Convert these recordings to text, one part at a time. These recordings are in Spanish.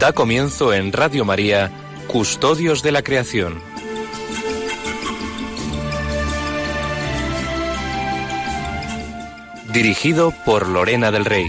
Da comienzo en Radio María, Custodios de la Creación. Dirigido por Lorena del Rey.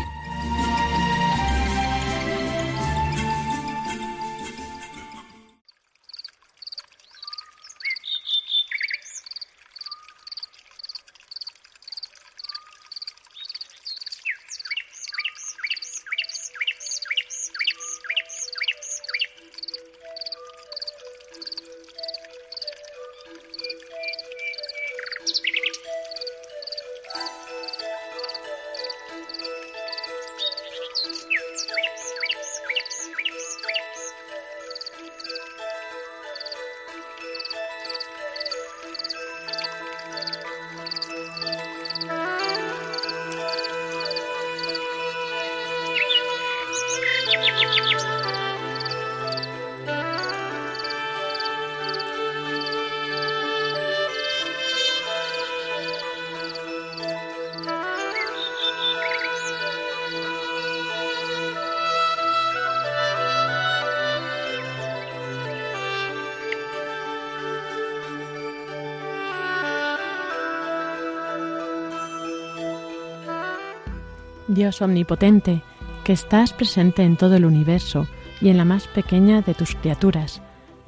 Dios omnipotente, que estás presente en todo el universo y en la más pequeña de tus criaturas,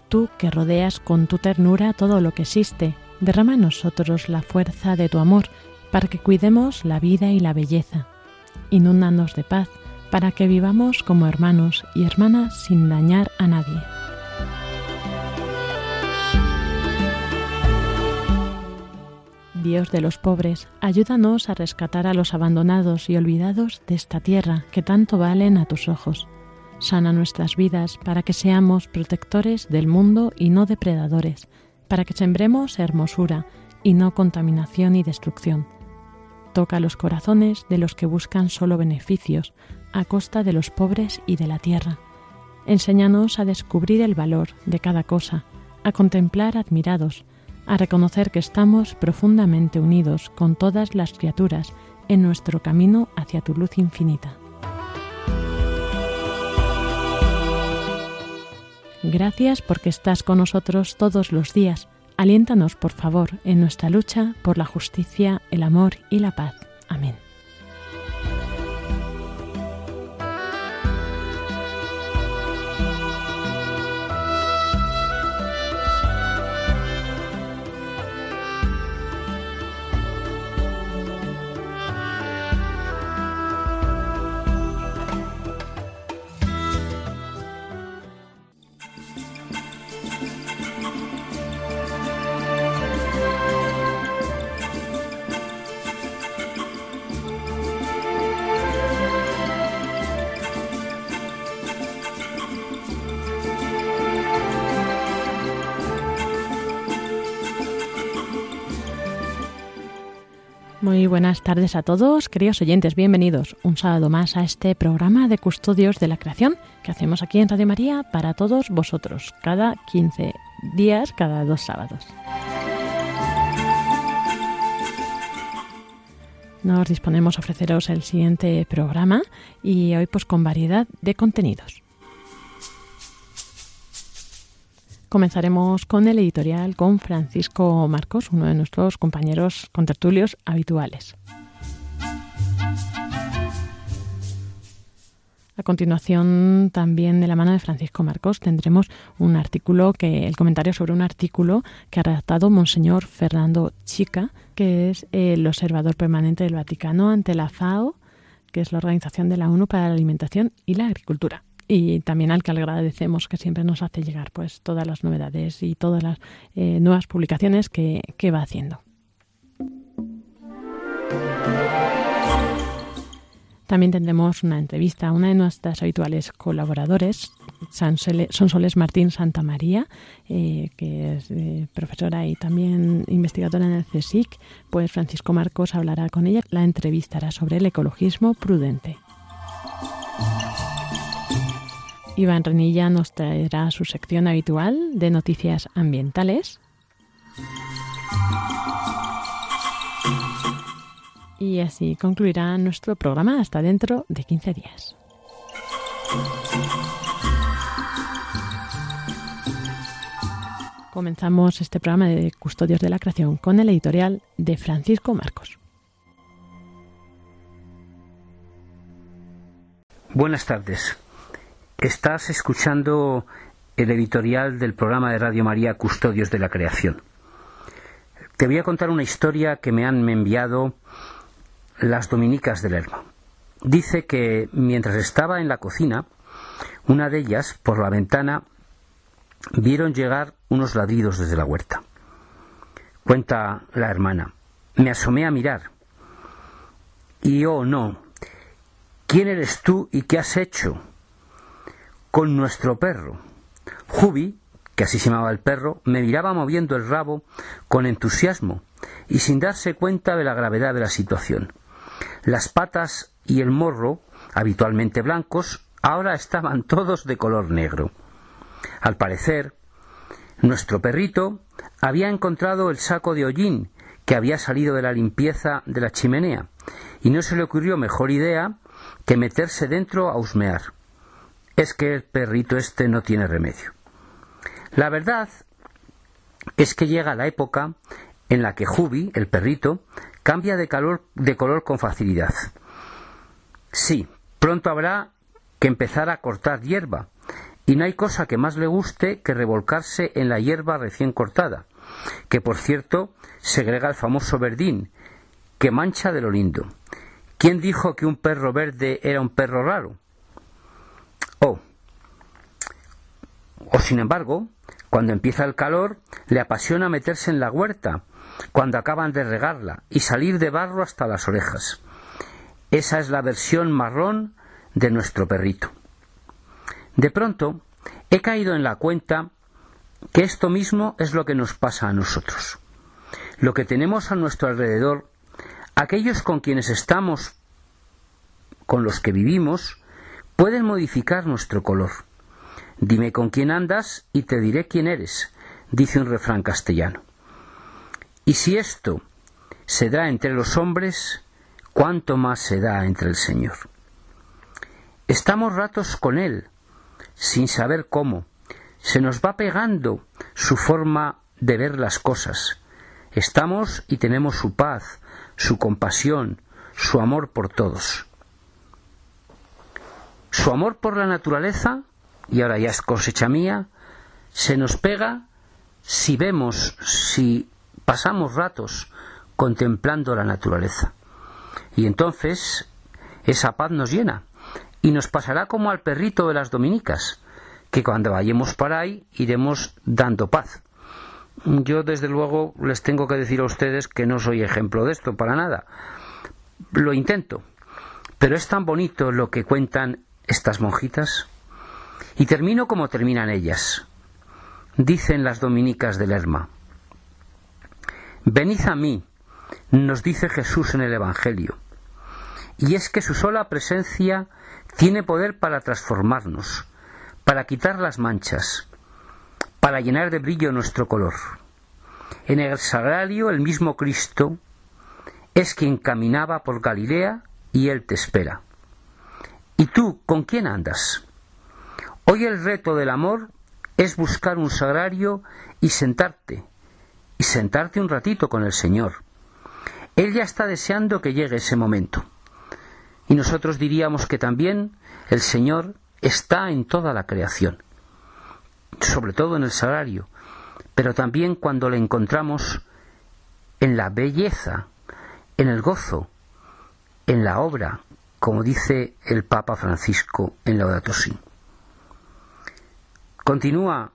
tú que rodeas con tu ternura todo lo que existe, derrama en nosotros la fuerza de tu amor para que cuidemos la vida y la belleza. Inúndanos de paz para que vivamos como hermanos y hermanas sin dañar a nadie. Dios de los pobres, ayúdanos a rescatar a los abandonados y olvidados de esta tierra que tanto valen a tus ojos. Sana nuestras vidas para que seamos protectores del mundo y no depredadores, para que sembremos hermosura y no contaminación y destrucción. Toca los corazones de los que buscan solo beneficios, a costa de los pobres y de la tierra. Enséñanos a descubrir el valor de cada cosa, a contemplar admirados, a reconocer que estamos profundamente unidos con todas las criaturas en nuestro camino hacia tu luz infinita. Gracias porque estás con nosotros todos los días. Aliéntanos, por favor, en nuestra lucha por la justicia, el amor y la paz. Amén. Muy buenas tardes a todos, queridos oyentes, bienvenidos un sábado más a este programa de Custodios de la Creación que hacemos aquí en Radio María para todos vosotros, cada 15 días, cada dos sábados. Nos disponemos a ofreceros el siguiente programa y hoy pues con variedad de contenidos. Comenzaremos con el editorial con Francisco Marcos, uno de nuestros compañeros contertulios habituales. A continuación, también de la mano de Francisco Marcos, tendremos un artículo que, el comentario sobre un artículo que ha redactado Monseñor Fernando Chica, que es el observador permanente del Vaticano ante la FAO, que es la Organización de la ONU para la Alimentación y la Agricultura y también al que agradecemos que siempre nos hace llegar pues todas las novedades y todas las eh, nuevas publicaciones que, que va haciendo. También tendremos una entrevista a una de nuestras habituales colaboradores, Sonsoles Martín Santa María, eh, que es eh, profesora y también investigadora en el CSIC. Pues Francisco Marcos hablará con ella, la entrevistará sobre el ecologismo prudente. Iván Renilla nos traerá su sección habitual de noticias ambientales. Y así concluirá nuestro programa hasta dentro de 15 días. Comenzamos este programa de Custodios de la Creación con el editorial de Francisco Marcos. Buenas tardes. Estás escuchando el editorial del programa de Radio María Custodios de la Creación. Te voy a contar una historia que me han enviado las dominicas del Lerma. Dice que mientras estaba en la cocina, una de ellas, por la ventana, vieron llegar unos ladridos desde la huerta. Cuenta la hermana. Me asomé a mirar. Y oh no, ¿quién eres tú y qué has hecho? Con nuestro perro. Jubi, que así se llamaba el perro, me miraba moviendo el rabo con entusiasmo y sin darse cuenta de la gravedad de la situación. Las patas y el morro, habitualmente blancos, ahora estaban todos de color negro. Al parecer, nuestro perrito había encontrado el saco de hollín que había salido de la limpieza de la chimenea y no se le ocurrió mejor idea que meterse dentro a husmear. Es que el perrito este no tiene remedio. La verdad es que llega la época en la que Jubi, el perrito, cambia de, de color con facilidad. Sí, pronto habrá que empezar a cortar hierba, y no hay cosa que más le guste que revolcarse en la hierba recién cortada, que por cierto segrega el famoso verdín, que mancha de lo lindo. ¿Quién dijo que un perro verde era un perro raro? Oh. O sin embargo, cuando empieza el calor, le apasiona meterse en la huerta, cuando acaban de regarla, y salir de barro hasta las orejas. Esa es la versión marrón de nuestro perrito. De pronto he caído en la cuenta que esto mismo es lo que nos pasa a nosotros. Lo que tenemos a nuestro alrededor, aquellos con quienes estamos, con los que vivimos, pueden modificar nuestro color. Dime con quién andas y te diré quién eres, dice un refrán castellano. Y si esto se da entre los hombres, ¿cuánto más se da entre el Señor? Estamos ratos con Él, sin saber cómo. Se nos va pegando su forma de ver las cosas. Estamos y tenemos su paz, su compasión, su amor por todos. Su amor por la naturaleza, y ahora ya es cosecha mía, se nos pega si vemos, si pasamos ratos contemplando la naturaleza. Y entonces esa paz nos llena y nos pasará como al perrito de las dominicas, que cuando vayamos para ahí iremos dando paz. Yo desde luego les tengo que decir a ustedes que no soy ejemplo de esto para nada. Lo intento, pero es tan bonito lo que cuentan estas monjitas. Y termino como terminan ellas. Dicen las dominicas del Lerma. Venid a mí, nos dice Jesús en el Evangelio. Y es que su sola presencia tiene poder para transformarnos, para quitar las manchas, para llenar de brillo nuestro color. En el sagrario el mismo Cristo es quien caminaba por Galilea y Él te espera. ¿Y tú con quién andas? Hoy el reto del amor es buscar un sagrario y sentarte, y sentarte un ratito con el Señor. Él ya está deseando que llegue ese momento. Y nosotros diríamos que también el Señor está en toda la creación, sobre todo en el salario, pero también cuando le encontramos en la belleza, en el gozo, en la obra, como dice el Papa Francisco en Laudato Si. Continúa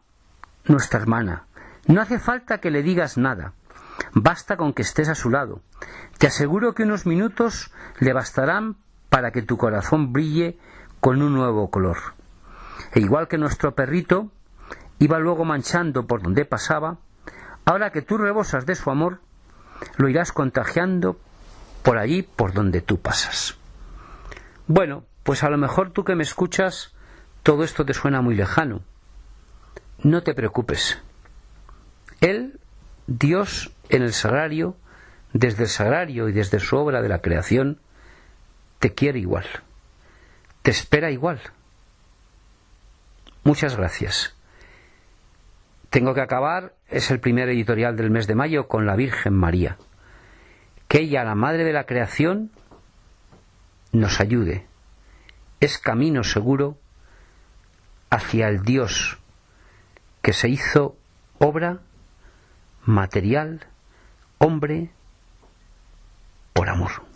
nuestra hermana, no hace falta que le digas nada, basta con que estés a su lado. Te aseguro que unos minutos le bastarán para que tu corazón brille con un nuevo color. E igual que nuestro perrito iba luego manchando por donde pasaba, ahora que tú rebosas de su amor, lo irás contagiando por allí por donde tú pasas. Bueno, pues a lo mejor tú que me escuchas, todo esto te suena muy lejano. No te preocupes. Él, Dios en el sagrario, desde el sagrario y desde su obra de la creación, te quiere igual, te espera igual. Muchas gracias. Tengo que acabar es el primer editorial del mes de mayo con la Virgen María. Que ella, la Madre de la Creación, nos ayude. Es camino seguro hacia el Dios que se hizo obra, material, hombre, por amor.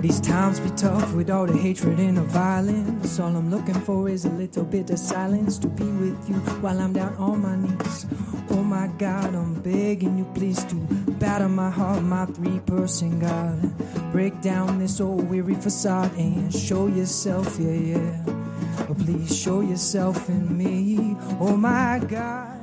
These times be tough with all the hatred and the violence. All I'm looking for is a little bit of silence to be with you while I'm down on my knees. Oh my God, I'm begging you please to batter my heart, my three person God. Break down this old weary facade and show yourself, yeah, yeah. Oh, please show yourself in me, oh my God.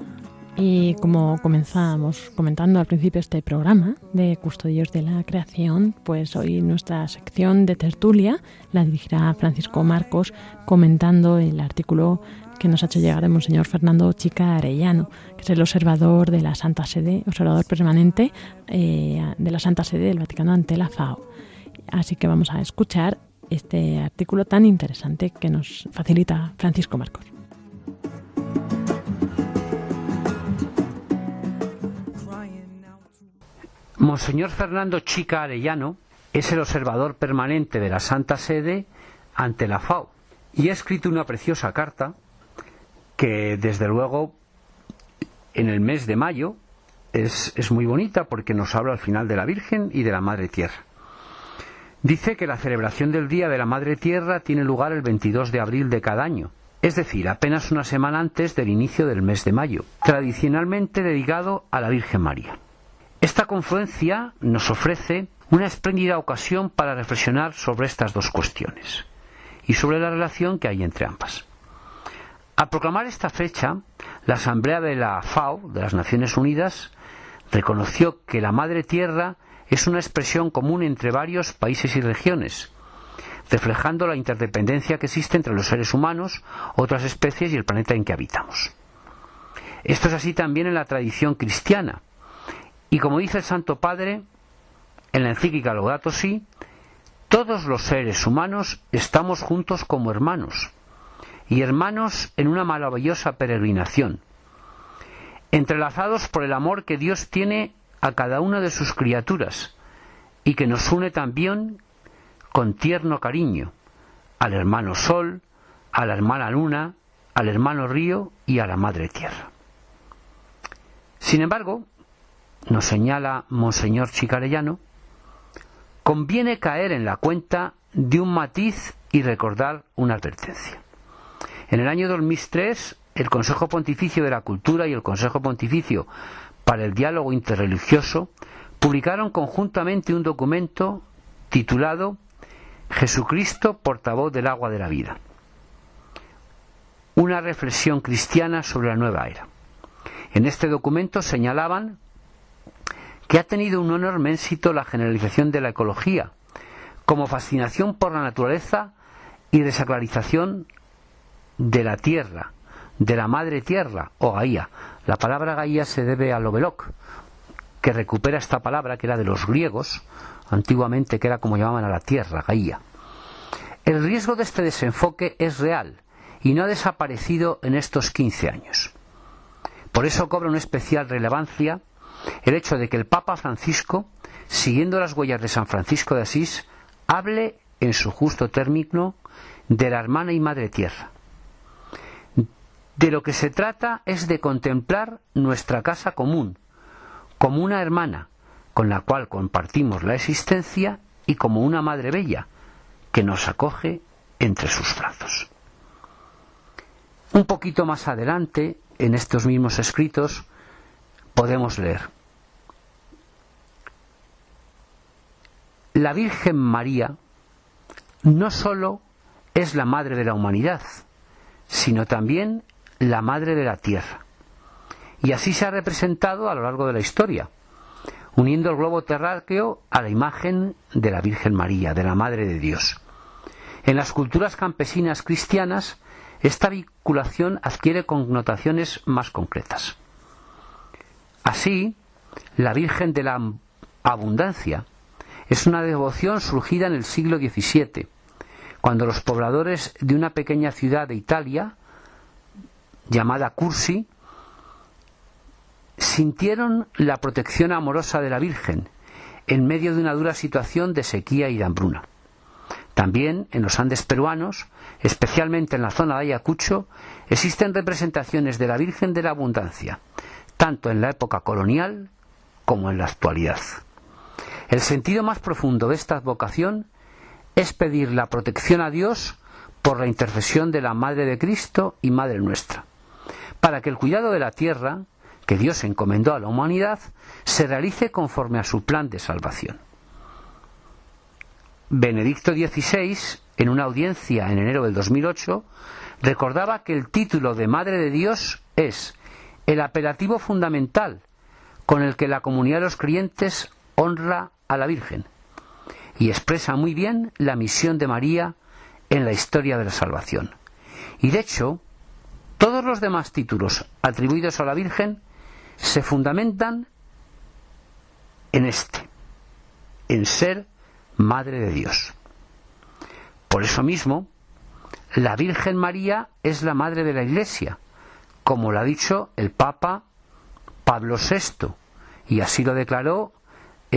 Y como comenzábamos comentando al principio este programa de Custodios de la Creación, pues hoy nuestra sección de tertulia la dirigirá Francisco Marcos comentando el artículo que nos ha hecho llegar el Monseñor Fernando Chica Arellano, que es el observador de la Santa Sede, observador permanente eh, de la Santa Sede del Vaticano ante la FAO. Así que vamos a escuchar este artículo tan interesante que nos facilita Francisco Marcos. Monseñor Fernando Chica Arellano es el observador permanente de la Santa Sede ante la FAO y ha escrito una preciosa carta que desde luego en el mes de mayo es, es, muy bonita porque nos habla al final de la Virgen y de la Madre Tierra. Dice que la celebración del Día de la Madre Tierra tiene lugar el 22 de abril de cada año, es decir, apenas una semana antes del inicio del mes de mayo, tradicionalmente dedicado a la Virgen María. Esta confluencia nos ofrece una espléndida ocasión para reflexionar sobre estas dos cuestiones y sobre la relación que hay entre ambas. Al proclamar esta fecha, la Asamblea de la FAO, de las Naciones Unidas, reconoció que la Madre Tierra es una expresión común entre varios países y regiones, reflejando la interdependencia que existe entre los seres humanos, otras especies y el planeta en que habitamos. Esto es así también en la tradición cristiana, y como dice el Santo Padre en la encíclica Laudato Si, todos los seres humanos estamos juntos como hermanos, y hermanos en una maravillosa peregrinación, entrelazados por el amor que Dios tiene a cada una de sus criaturas, y que nos une también con tierno cariño al hermano Sol, a la hermana Luna, al hermano Río y a la Madre Tierra. Sin embargo, nos señala Monseñor Chicarellano, conviene caer en la cuenta de un matiz y recordar una advertencia. En el año 2003, el Consejo Pontificio de la Cultura y el Consejo Pontificio para el Diálogo Interreligioso publicaron conjuntamente un documento titulado Jesucristo, portavoz del agua de la vida. Una reflexión cristiana sobre la nueva era. En este documento señalaban que ha tenido un enorme éxito la generalización de la ecología, como fascinación por la naturaleza y desacralización de la tierra, de la madre tierra o Gaía. La palabra Gaía se debe a Lovelock, que recupera esta palabra que era de los griegos, antiguamente que era como llamaban a la tierra, Gaía. El riesgo de este desenfoque es real y no ha desaparecido en estos 15 años. Por eso cobra una especial relevancia el hecho de que el Papa Francisco, siguiendo las huellas de San Francisco de Asís, hable en su justo término de la hermana y madre tierra. De lo que se trata es de contemplar nuestra casa común, como una hermana con la cual compartimos la existencia y como una madre bella que nos acoge entre sus brazos. Un poquito más adelante, en estos mismos escritos, podemos leer. La Virgen María no sólo es la madre de la humanidad, sino también la madre de la tierra. Y así se ha representado a lo largo de la historia, uniendo el globo terráqueo a la imagen de la Virgen María, de la Madre de Dios. En las culturas campesinas cristianas, esta vinculación adquiere connotaciones más concretas. Así, la Virgen de la abundancia, es una devoción surgida en el siglo XVII, cuando los pobladores de una pequeña ciudad de Italia, llamada Cursi, sintieron la protección amorosa de la Virgen en medio de una dura situación de sequía y de hambruna. También en los Andes peruanos, especialmente en la zona de Ayacucho, existen representaciones de la Virgen de la Abundancia, tanto en la época colonial como en la actualidad. El sentido más profundo de esta vocación es pedir la protección a Dios por la intercesión de la Madre de Cristo y Madre nuestra, para que el cuidado de la tierra, que Dios encomendó a la humanidad, se realice conforme a su plan de salvación. Benedicto XVI, en una audiencia en enero del 2008, recordaba que el título de Madre de Dios es el apelativo fundamental con el que la comunidad de los creyentes honra a la Virgen y expresa muy bien la misión de María en la historia de la salvación. Y de hecho, todos los demás títulos atribuidos a la Virgen se fundamentan en este, en ser Madre de Dios. Por eso mismo, la Virgen María es la Madre de la Iglesia, como lo ha dicho el Papa Pablo VI, y así lo declaró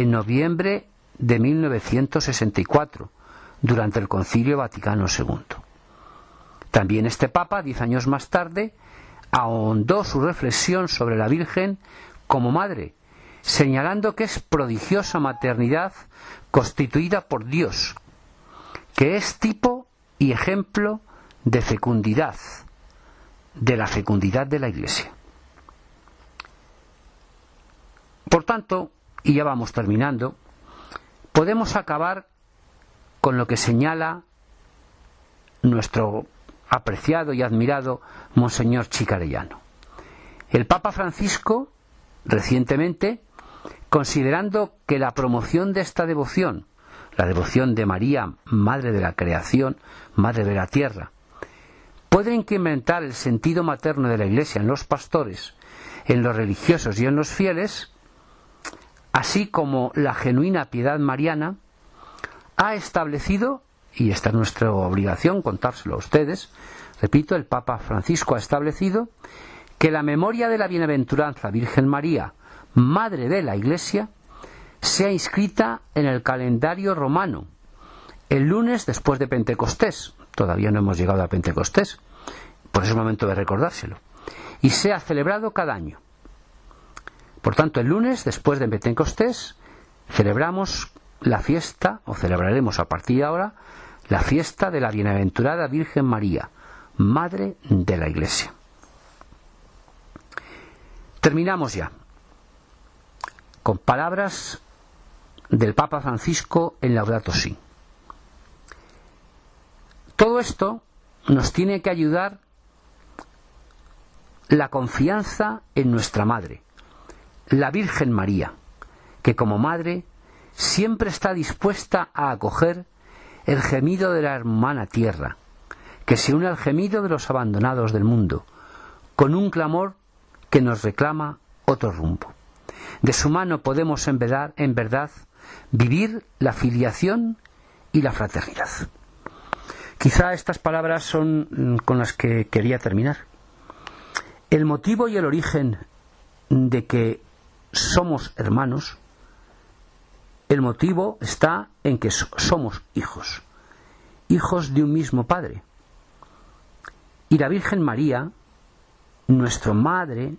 en noviembre de 1964, durante el Concilio Vaticano II. También este Papa, diez años más tarde, ahondó su reflexión sobre la Virgen como madre, señalando que es prodigiosa maternidad constituida por Dios, que es tipo y ejemplo de fecundidad, de la fecundidad de la Iglesia. Por tanto, y ya vamos terminando, podemos acabar con lo que señala nuestro apreciado y admirado Monseñor Chicarellano. El Papa Francisco, recientemente, considerando que la promoción de esta devoción, la devoción de María, Madre de la Creación, Madre de la Tierra, puede incrementar el sentido materno de la Iglesia en los pastores, en los religiosos y en los fieles, así como la genuina piedad mariana, ha establecido, y esta es nuestra obligación contárselo a ustedes, repito, el Papa Francisco ha establecido que la memoria de la bienaventuranza Virgen María, Madre de la Iglesia, sea inscrita en el calendario romano, el lunes después de Pentecostés, todavía no hemos llegado a Pentecostés, por eso es momento de recordárselo, y sea celebrado cada año. Por tanto, el lunes, después de Pentecostés, celebramos la fiesta, o celebraremos a partir de ahora, la fiesta de la Bienaventurada Virgen María, Madre de la Iglesia. Terminamos ya con palabras del Papa Francisco en Laudato Si. Todo esto nos tiene que ayudar la confianza en nuestra Madre, la Virgen María, que como madre siempre está dispuesta a acoger el gemido de la hermana tierra, que se une al gemido de los abandonados del mundo, con un clamor que nos reclama otro rumbo. De su mano podemos en verdad, en verdad vivir la filiación y la fraternidad. Quizá estas palabras son mm, con las que quería terminar. El motivo y el origen de que somos hermanos, el motivo está en que somos hijos, hijos de un mismo Padre. Y la Virgen María, nuestra Madre,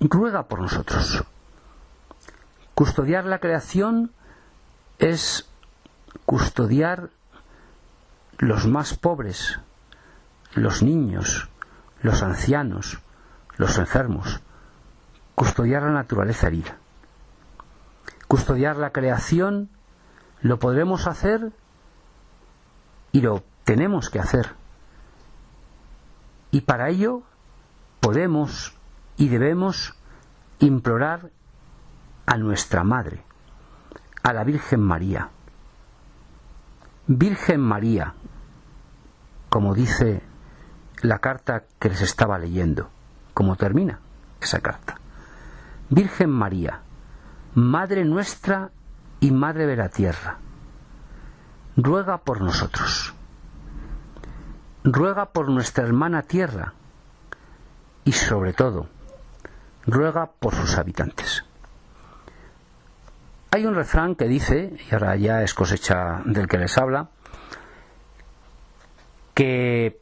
ruega por nosotros. Custodiar la creación es custodiar los más pobres, los niños, los ancianos, los enfermos, custodiar la naturaleza herida. Custodiar la creación lo podremos hacer y lo tenemos que hacer. Y para ello podemos y debemos implorar a nuestra Madre, a la Virgen María. Virgen María, como dice la carta que les estaba leyendo, como termina esa carta. Virgen María, Madre nuestra y Madre de la tierra, ruega por nosotros. Ruega por nuestra hermana tierra y sobre todo, ruega por sus habitantes. Hay un refrán que dice, y ahora ya es cosecha del que les habla, que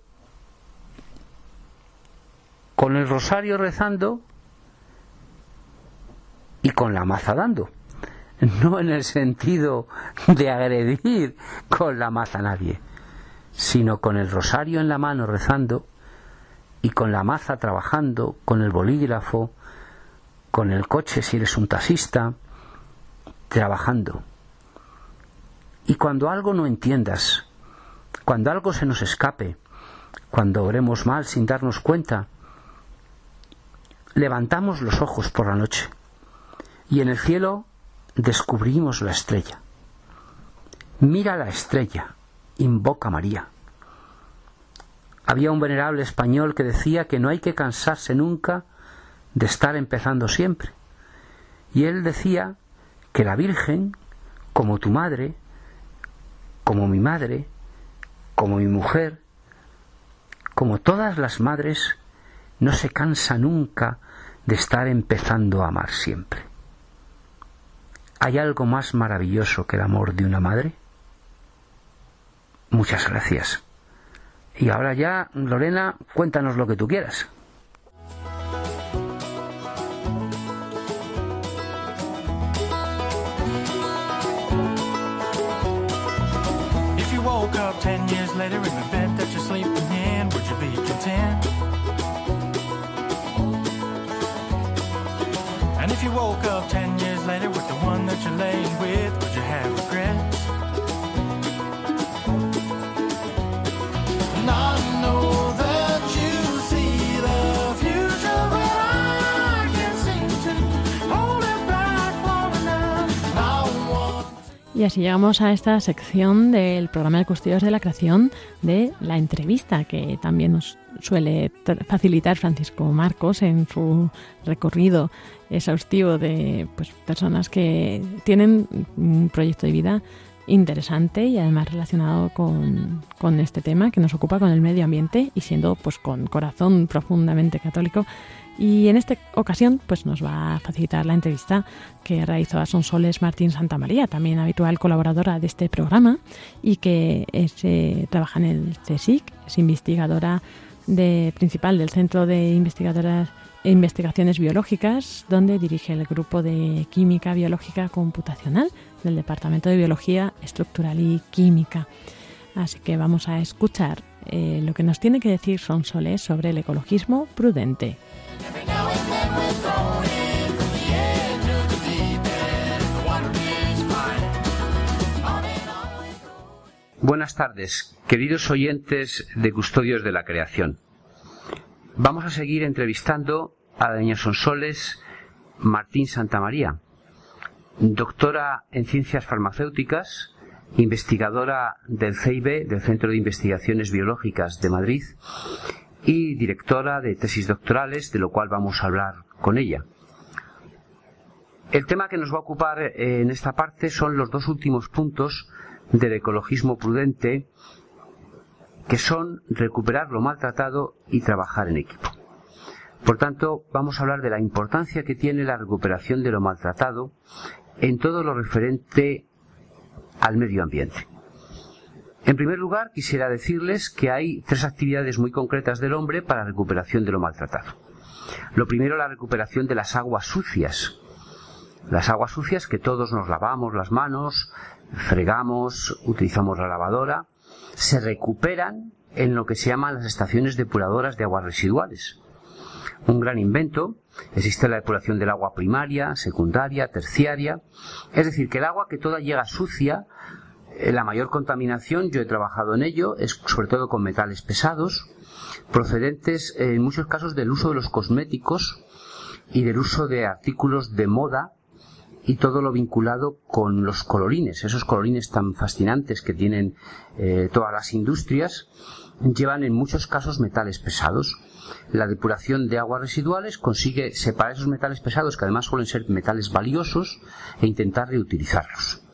con el rosario rezando y con la maza dando. No en el sentido de agredir con la maza a nadie, sino con el rosario en la mano rezando y con la maza trabajando, con el bolígrafo, con el coche si eres un taxista, trabajando. Y cuando algo no entiendas, cuando algo se nos escape, cuando oremos mal sin darnos cuenta, levantamos los ojos por la noche y en el cielo descubrimos la estrella. Mira la estrella, invoca María. Había un venerable español que decía que no hay que cansarse nunca de estar empezando siempre. Y él decía que la Virgen, como tu madre, como mi madre, como mi mujer, como todas las madres, no se cansa nunca de estar empezando a amar siempre. ¿Hay algo más maravilloso que el amor de una madre? Muchas gracias. Y ahora ya, Lorena, cuéntanos lo que tú quieras. language. Y así llegamos a esta sección del programa de Custodios de la Creación de la entrevista, que también nos suele facilitar Francisco Marcos en su recorrido exhaustivo de pues, personas que tienen un proyecto de vida interesante y además relacionado con, con, este tema que nos ocupa con el medio ambiente y siendo pues con corazón profundamente católico y en esta ocasión pues nos va a facilitar la entrevista que realizó a Sonsoles Martín Santamaría, también habitual colaboradora de este programa y que eh, trabaja en el CSIC, es investigadora de, principal del Centro de Investigadoras e Investigaciones Biológicas, donde dirige el grupo de Química Biológica Computacional del Departamento de Biología Estructural y Química. Así que vamos a escuchar eh, lo que nos tiene que decir Sonsoles sobre el ecologismo prudente. Buenas tardes, queridos oyentes de Custodios de la Creación. Vamos a seguir entrevistando a doña Sonsoles Martín Santamaría, doctora en ciencias farmacéuticas, investigadora del CIB, del Centro de Investigaciones Biológicas de Madrid, y directora de tesis doctorales, de lo cual vamos a hablar con ella. El tema que nos va a ocupar eh, en esta parte son los dos últimos puntos del ecologismo prudente, que son recuperar lo maltratado y trabajar en equipo. Por tanto, vamos a hablar de la importancia que tiene la recuperación de lo maltratado en todo lo referente al medio ambiente. En primer lugar, quisiera decirles que hay tres actividades muy concretas del hombre para la recuperación de lo maltratado. Lo primero, la recuperación de las aguas sucias. Las aguas sucias que todos nos lavamos las manos, fregamos, utilizamos la lavadora, se recuperan en lo que se llaman las estaciones depuradoras de aguas residuales. Un gran invento. Existe la depuración del agua primaria, secundaria, terciaria. Es decir, que el agua que toda llega sucia la mayor contaminación, yo he trabajado en ello, es sobre todo con metales pesados, procedentes eh, en muchos casos del uso de los cosméticos y del uso de artículos de moda y todo lo vinculado con los colorines, esos colorines tan fascinantes que tienen eh, todas las industrias llevan en muchos casos metales pesados. La depuración de aguas residuales consigue separar esos metales pesados, que además suelen ser metales valiosos, e intentar reutilizarlos.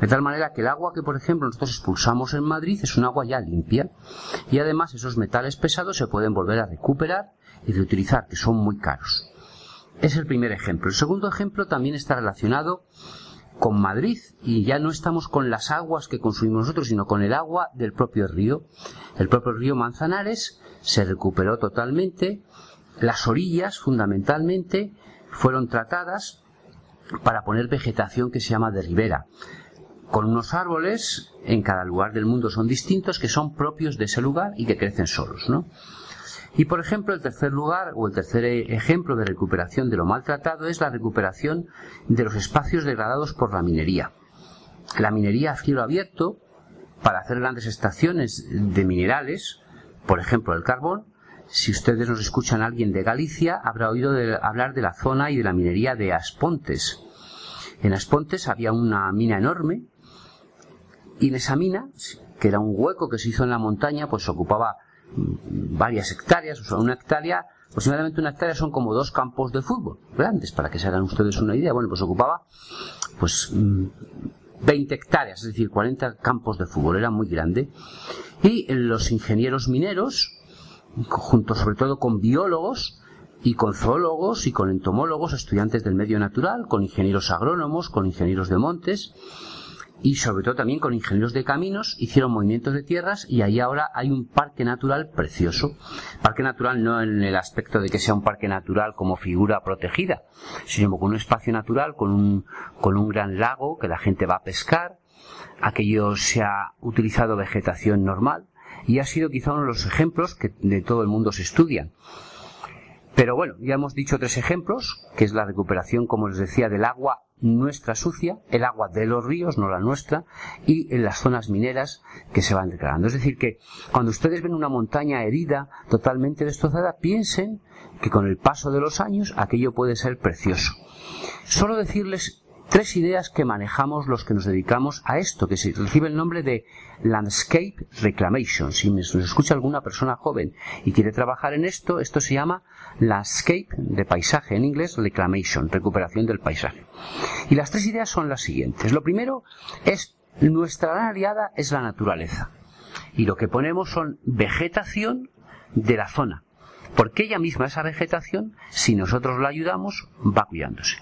De tal manera que el agua que, por ejemplo, nosotros expulsamos en Madrid es un agua ya limpia y además esos metales pesados se pueden volver a recuperar y reutilizar, que son muy caros. Es el primer ejemplo. El segundo ejemplo también está relacionado con Madrid y ya no estamos con las aguas que consumimos nosotros, sino con el agua del propio río. El propio río Manzanares se recuperó totalmente, las orillas fundamentalmente fueron tratadas para poner vegetación que se llama de ribera con unos árboles en cada lugar del mundo son distintos que son propios de ese lugar y que crecen solos, ¿no? Y por ejemplo, el tercer lugar o el tercer ejemplo de recuperación de lo maltratado es la recuperación de los espacios degradados por la minería. La minería a cielo abierto, para hacer grandes estaciones de minerales, por ejemplo el carbón, si ustedes nos escuchan alguien de Galicia, habrá oído hablar de la zona y de la minería de Aspontes. En Aspontes había una mina enorme y en esa mina, que era un hueco que se hizo en la montaña, pues ocupaba mm, varias hectáreas, o sea, una hectárea, aproximadamente una hectárea son como dos campos de fútbol, grandes, para que se hagan ustedes una idea. Bueno, pues ocupaba pues 20 mm, hectáreas, es decir, 40 campos de fútbol, era muy grande. Y los ingenieros mineros, junto sobre todo con biólogos, y con zoólogos y con entomólogos, estudiantes del medio natural, con ingenieros agrónomos, con ingenieros de montes, y sobre todo también con ingenieros de caminos hicieron movimientos de tierras y ahí ahora hay un parque natural precioso. Parque natural no en el aspecto de que sea un parque natural como figura protegida, sino con un espacio natural, con un, con un gran lago que la gente va a pescar. Aquello se ha utilizado vegetación normal y ha sido quizá uno de los ejemplos que de todo el mundo se estudian. Pero bueno, ya hemos dicho tres ejemplos, que es la recuperación, como les decía, del agua nuestra sucia, el agua de los ríos, no la nuestra, y en las zonas mineras que se van declarando. Es decir, que cuando ustedes ven una montaña herida, totalmente destrozada, piensen que con el paso de los años aquello puede ser precioso. Solo decirles tres ideas que manejamos los que nos dedicamos a esto, que se recibe el nombre de Landscape Reclamation. Si me escucha alguna persona joven y quiere trabajar en esto, esto se llama Landscape de paisaje, en inglés Reclamation, recuperación del paisaje. Y las tres ideas son las siguientes. Lo primero es nuestra gran aliada es la naturaleza. Y lo que ponemos son vegetación de la zona. Porque ella misma, esa vegetación, si nosotros la ayudamos, va cuidándose.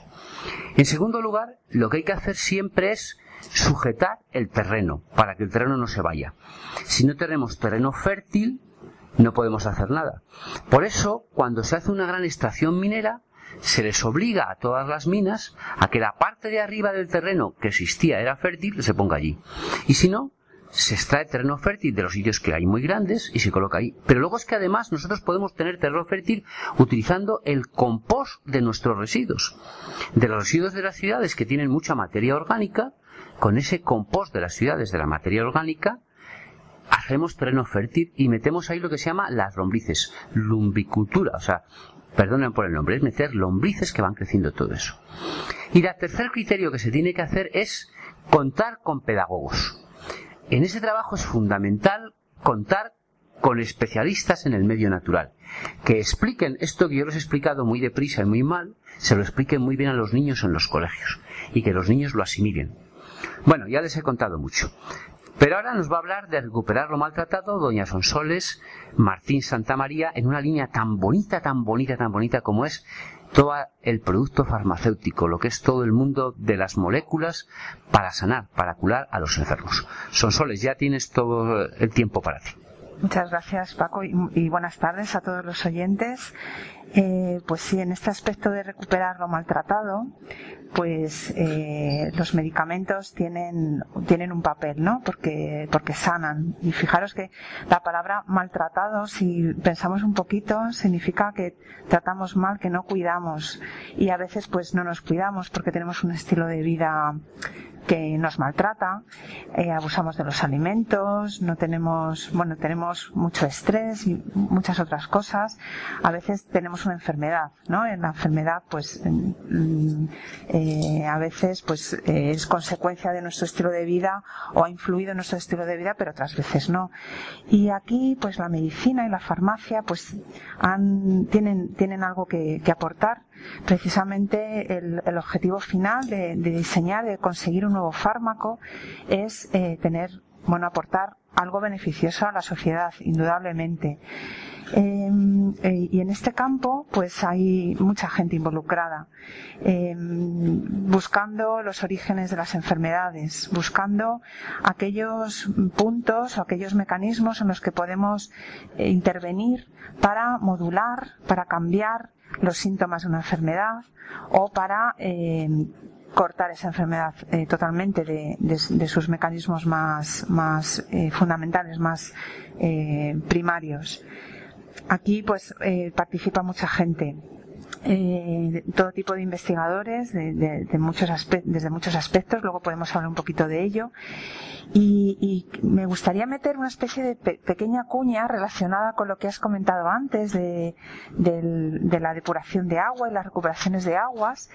En segundo lugar, lo que hay que hacer siempre es sujetar el terreno para que el terreno no se vaya. Si no tenemos terreno fértil, no podemos hacer nada. Por eso, cuando se hace una gran extracción minera, se les obliga a todas las minas a que la parte de arriba del terreno que existía era fértil se ponga allí. Y si no, se extrae terreno fértil de los sitios que hay muy grandes y se coloca ahí. Pero luego es que además nosotros podemos tener terreno fértil utilizando el compost de nuestros residuos. De los residuos de las ciudades que tienen mucha materia orgánica, con ese compost de las ciudades de la materia orgánica, hacemos terreno fértil y metemos ahí lo que se llama las lombrices, lumbicultura, o sea, perdonen por el nombre, es meter lombrices que van creciendo todo eso. Y el tercer criterio que se tiene que hacer es contar con pedagogos. En ese trabajo es fundamental contar con especialistas en el medio natural, que expliquen esto que yo les he explicado muy deprisa y muy mal, se lo expliquen muy bien a los niños en los colegios y que los niños lo asimilen. Bueno, ya les he contado mucho. Pero ahora nos va a hablar de recuperar lo maltratado doña Sonsoles Martín Santa María en una línea tan bonita, tan bonita, tan bonita como es todo el producto farmacéutico, lo que es todo el mundo de las moléculas para sanar, para curar a los enfermos. Sonsoles, ya tienes todo el tiempo para ti. Muchas gracias Paco y, buenas tardes a todos los oyentes. Eh, pues sí, en este aspecto de recuperar lo maltratado, pues eh, los medicamentos tienen, tienen un papel, ¿no? Porque, porque sanan. Y fijaros que la palabra maltratado, si pensamos un poquito, significa que tratamos mal, que no cuidamos. Y a veces pues no nos cuidamos porque tenemos un estilo de vida que nos maltrata, eh, abusamos de los alimentos, no tenemos, bueno, tenemos mucho estrés y muchas otras cosas. A veces tenemos una enfermedad, ¿no? En la enfermedad, pues, eh, a veces, pues, eh, es consecuencia de nuestro estilo de vida o ha influido en nuestro estilo de vida, pero otras veces no. Y aquí, pues, la medicina y la farmacia, pues, han, tienen, tienen algo que aportar precisamente el, objetivo final de, diseñar, de conseguir un nuevo fármaco, es eh, tener, bueno, aportar algo beneficioso a la sociedad, indudablemente. Eh, eh, y en este campo, pues hay mucha gente involucrada, eh, buscando los orígenes de las enfermedades, buscando aquellos puntos o aquellos mecanismos en los que podemos eh, intervenir para modular, para cambiar los síntomas de una enfermedad o para eh, cortar esa enfermedad eh, totalmente de, sus mecanismos más, más eh, fundamentales, más primarios. Aquí pues participa mucha gente. Eh, todo tipo de investigadores de, de, de muchos desde muchos aspectos, luego podemos hablar un poquito de ello. Y, y, me gustaría meter una especie de pe pequeña cuña relacionada con lo que has comentado antes de, de, la depuración de agua y las recuperaciones de aguas,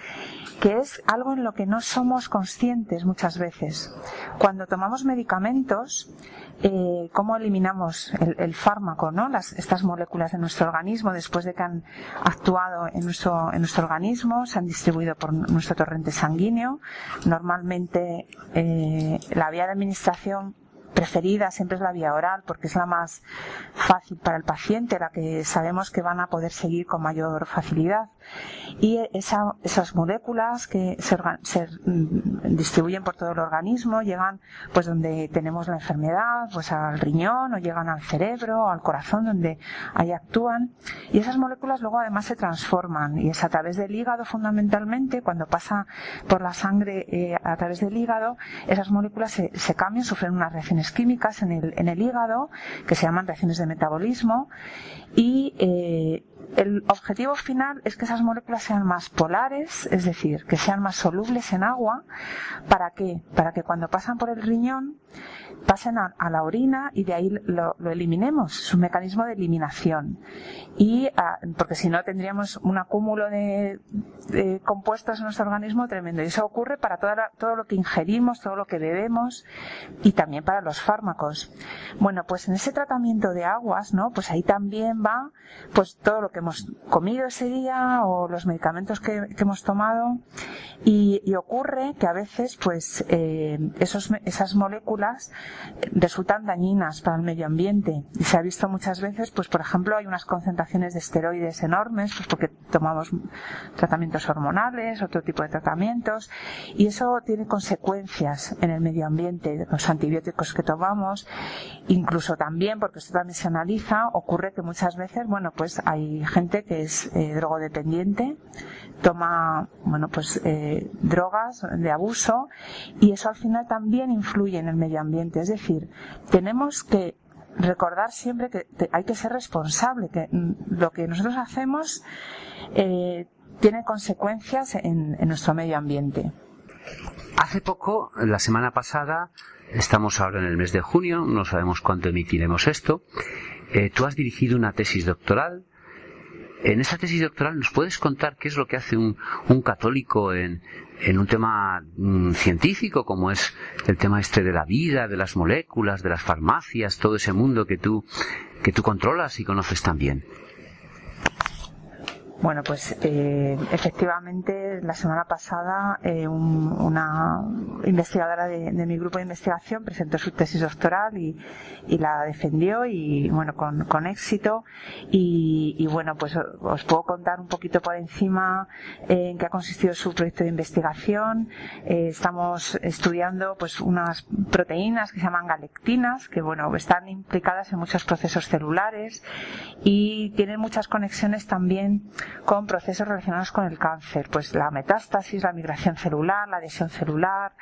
que es algo en lo que no somos conscientes muchas veces. Cuando tomamos medicamentos, eh, cómo eliminamos el, el fármaco, ¿no? Las, estas moléculas de nuestro organismo después de que han actuado en nuestro, en nuestro organismo, se han distribuido por nuestro torrente sanguíneo. Normalmente eh, la vía de administración preferida siempre es la vía oral porque es la más fácil para el paciente, la que sabemos que van a poder seguir con mayor facilidad. Y esa, esas moléculas que se, se, mm, distribuyen por todo el organismo llegan pues donde tenemos la enfermedad, pues al riñón o llegan al cerebro o al corazón donde ahí actúan. Y esas moléculas luego además se transforman y es a través del hígado fundamentalmente, cuando pasa por la sangre eh, a través del hígado, esas moléculas se, se cambian, sufren unas químicas en el, en el hígado que se llaman reacciones de metabolismo y eh, el objetivo final es que esas moléculas sean más polares, es decir, que sean más solubles en agua. ¿Para qué? Para que cuando pasan por el riñón pasen a, a la orina y de ahí lo, lo, eliminemos, su mecanismo de eliminación. Y a, porque si no tendríamos un acúmulo de, compuestos en nuestro organismo tremendo. Y eso ocurre para toda la, todo lo que ingerimos, todo lo que bebemos y también para los fármacos. Bueno, pues en ese tratamiento de aguas, ¿no? Pues ahí también va pues todo lo que hemos comido ese día o los medicamentos que, que hemos tomado y, y, ocurre que a veces pues eh, esos, esas moléculas resultan dañinas para el medio ambiente. Y se ha visto muchas veces pues por ejemplo hay unas concentraciones de esteroides enormes pues porque tomamos tratamientos hormonales otro tipo de tratamientos y eso tiene consecuencias en el medio ambiente los antibióticos que tomamos incluso también porque esto también se analiza ocurre que muchas veces bueno pues hay gente que es eh, drogodependiente toma bueno pues eh, drogas de abuso y eso al final también influye en el medio ambiente es decir tenemos que recordar siempre que hay que ser responsable que lo que nosotros hacemos eh, tiene consecuencias en, nuestro medio ambiente. Hace poco, la semana pasada, estamos ahora en el mes de junio, no sabemos cuándo emitiremos esto, eh, tú has dirigido una tesis doctoral en esa tesis doctoral nos puedes contar qué es lo que hace un, un católico en, en, un tema mm, científico como es el tema este de la vida, de las moléculas, de las farmacias, todo ese mundo que tú, que tú controlas y conoces también. Bueno, pues eh, efectivamente la semana pasada eh, un, una investigadora de, mi grupo de investigación presentó su tesis doctoral y, y la defendió y bueno con, con éxito y, y, bueno pues os puedo contar un poquito por encima eh, en qué ha consistido su proyecto de investigación. Eh, estamos estudiando pues unas proteínas que se llaman galectinas que bueno están implicadas en muchos procesos celulares y tienen muchas conexiones también con procesos relacionados con el cáncer, pues la metástasis, la migración celular, la adhesión celular,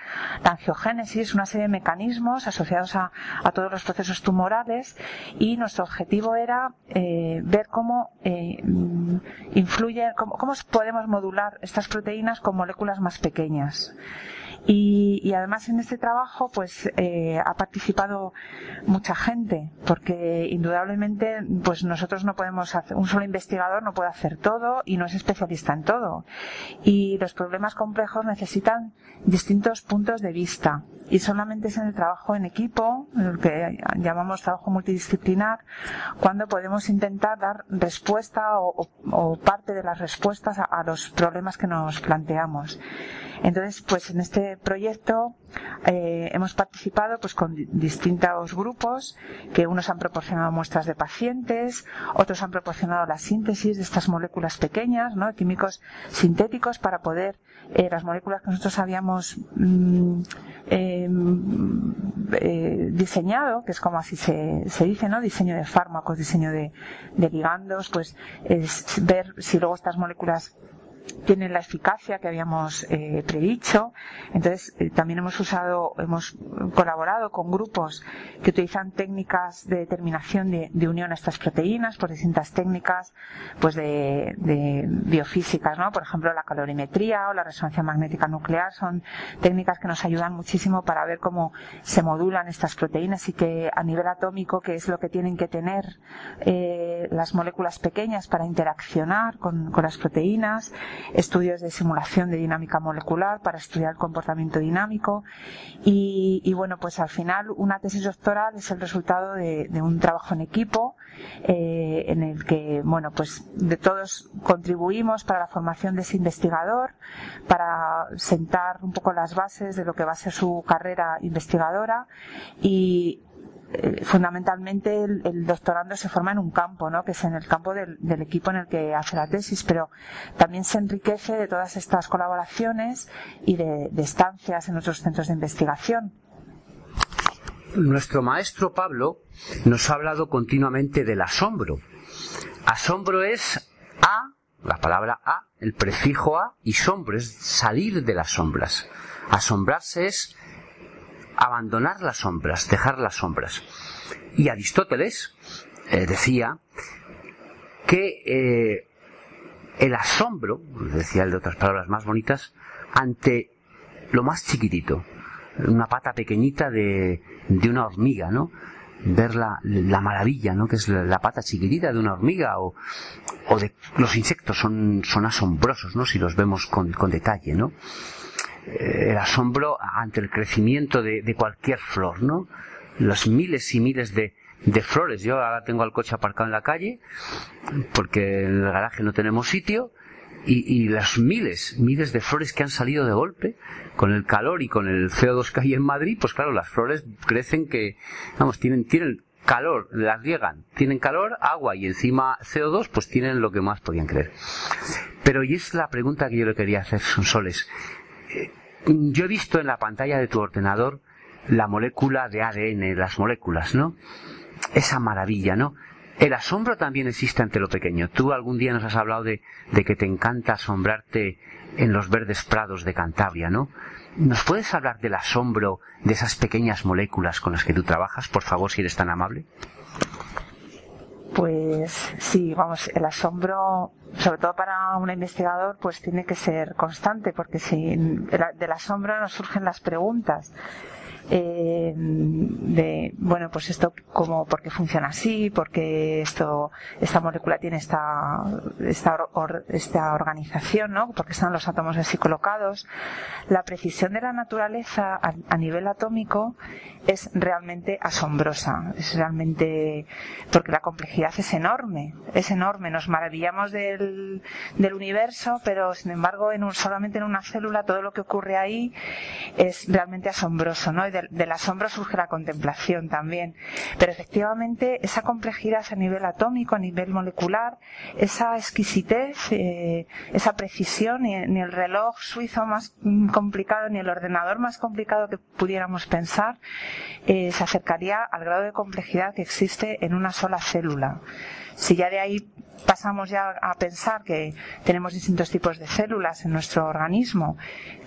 la angiogénesis, una serie de mecanismos asociados a, todos los procesos tumorales y nuestro objetivo era eh, ver cómo eh, influye, cómo, cómo podemos modular estas proteínas con moléculas más pequeñas Y, además en este trabajo pues eh, ha participado mucha gente, porque indudablemente pues nosotros no podemos hacer, un solo investigador no puede hacer todo y no es especialista en todo. Y los problemas complejos necesitan distintos puntos de vista. Y solamente es en el trabajo en equipo, el que llamamos trabajo multidisciplinar, cuando podemos intentar dar respuesta o, parte de las respuestas a los problemas que nos planteamos. Entonces, pues en este proyecto eh, hemos participado pues con distintos grupos que unos han proporcionado muestras de pacientes, otros han proporcionado la síntesis de estas moléculas pequeñas, ¿no? químicos sintéticos para poder eh, las moléculas que nosotros habíamos mm, em, eh, diseñado, que es como así se, se, dice, ¿no? Diseño de fármacos, diseño de, de ligandos, pues es ver si luego estas moléculas tienen la eficacia que habíamos eh, predicho. Entonces, eh, también hemos usado, hemos colaborado con grupos que utilizan técnicas de determinación de, unión a estas proteínas, por distintas técnicas, pues de, biofísicas, ¿no? Por ejemplo, la calorimetría o la resonancia magnética nuclear son técnicas que nos ayudan muchísimo para ver cómo se modulan estas proteínas y que a nivel atómico, que es lo que tienen que tener eh, las moléculas pequeñas para interaccionar con las proteínas estudios de simulación de dinámica molecular para estudiar el comportamiento dinámico. Y, bueno, pues al final una tesis doctoral es el resultado de, un trabajo en equipo eh, en el que, bueno, pues de todos contribuimos para la formación de ese investigador, para sentar un poco las bases de lo que va a ser su carrera investigadora. Y, fundamentalmente el, doctorando se forma en un campo, ¿no? que es en el campo del, equipo en el que hace la tesis, pero también se enriquece de todas estas colaboraciones y de, estancias en otros centros de investigación. Nuestro maestro Pablo nos ha hablado continuamente del asombro. Asombro es a, la palabra a, el prefijo a, y sombro es salir de las sombras. Asombrarse es abandonar las sombras, dejar las sombras. Y Aristóteles eh, decía que eh, el asombro, decía él de otras palabras más bonitas, ante lo más chiquitito, una pata pequeñita de, de una hormiga, ¿no? ver la, la, maravilla, ¿no? Que es la, pata chiquitita de una hormiga o, o de los insectos son, son asombrosos, ¿no? Si los vemos con, con detalle, ¿no? El asombro ante el crecimiento de, cualquier flor, ¿no? Los miles y miles de, flores. Yo ahora tengo el coche aparcado en la calle porque en el garaje no tenemos sitio y, las miles, miles de flores que han salido de golpe con el calor y con el CO2 que hay en Madrid, pues claro, las flores crecen que, vamos, tienen, tienen calor, las riegan, tienen calor, agua y encima CO2, pues tienen lo que más podían creer. Pero y es la pregunta que yo le quería hacer, Sonsoles. Eh, yo he visto en la pantalla de tu ordenador la molécula de ADN, las moléculas, ¿no? Esa maravilla, ¿no? El asombro también existe ante lo pequeño. Tú algún día nos has hablado de, que te encanta asombrarte en los verdes prados de Cantabria, ¿no? ¿Nos puedes hablar del asombro de esas pequeñas moléculas con las que tú trabajas, por favor, si eres tan amable? Pues sí, vamos, el asombro, sobre todo para un investigador, pues tiene que ser constante, porque si del asombro nos surgen las preguntas eh, de bueno pues esto como por qué funciona así porque esto esta molécula tiene esta esta, esta organización no porque están los átomos así colocados. La precisión de la naturaleza a, nivel atómico es realmente asombrosa es realmente porque la complejidad es enorme es enorme. Nos maravillamos del, del universo pero sin embargo en un, solamente en una célula todo lo que ocurre ahí es realmente asombroso no del, asombro surge la contemplación también. Pero efectivamente esa complejidad a nivel atómico, a nivel molecular, esa exquisitez, eh, esa precisión, ni, el reloj suizo más complicado, ni el ordenador más complicado que pudiéramos pensar, eh, se acercaría al grado de complejidad que existe en una sola célula. Si ya de ahí pasamos ya a pensar que tenemos distintos tipos de células en nuestro organismo,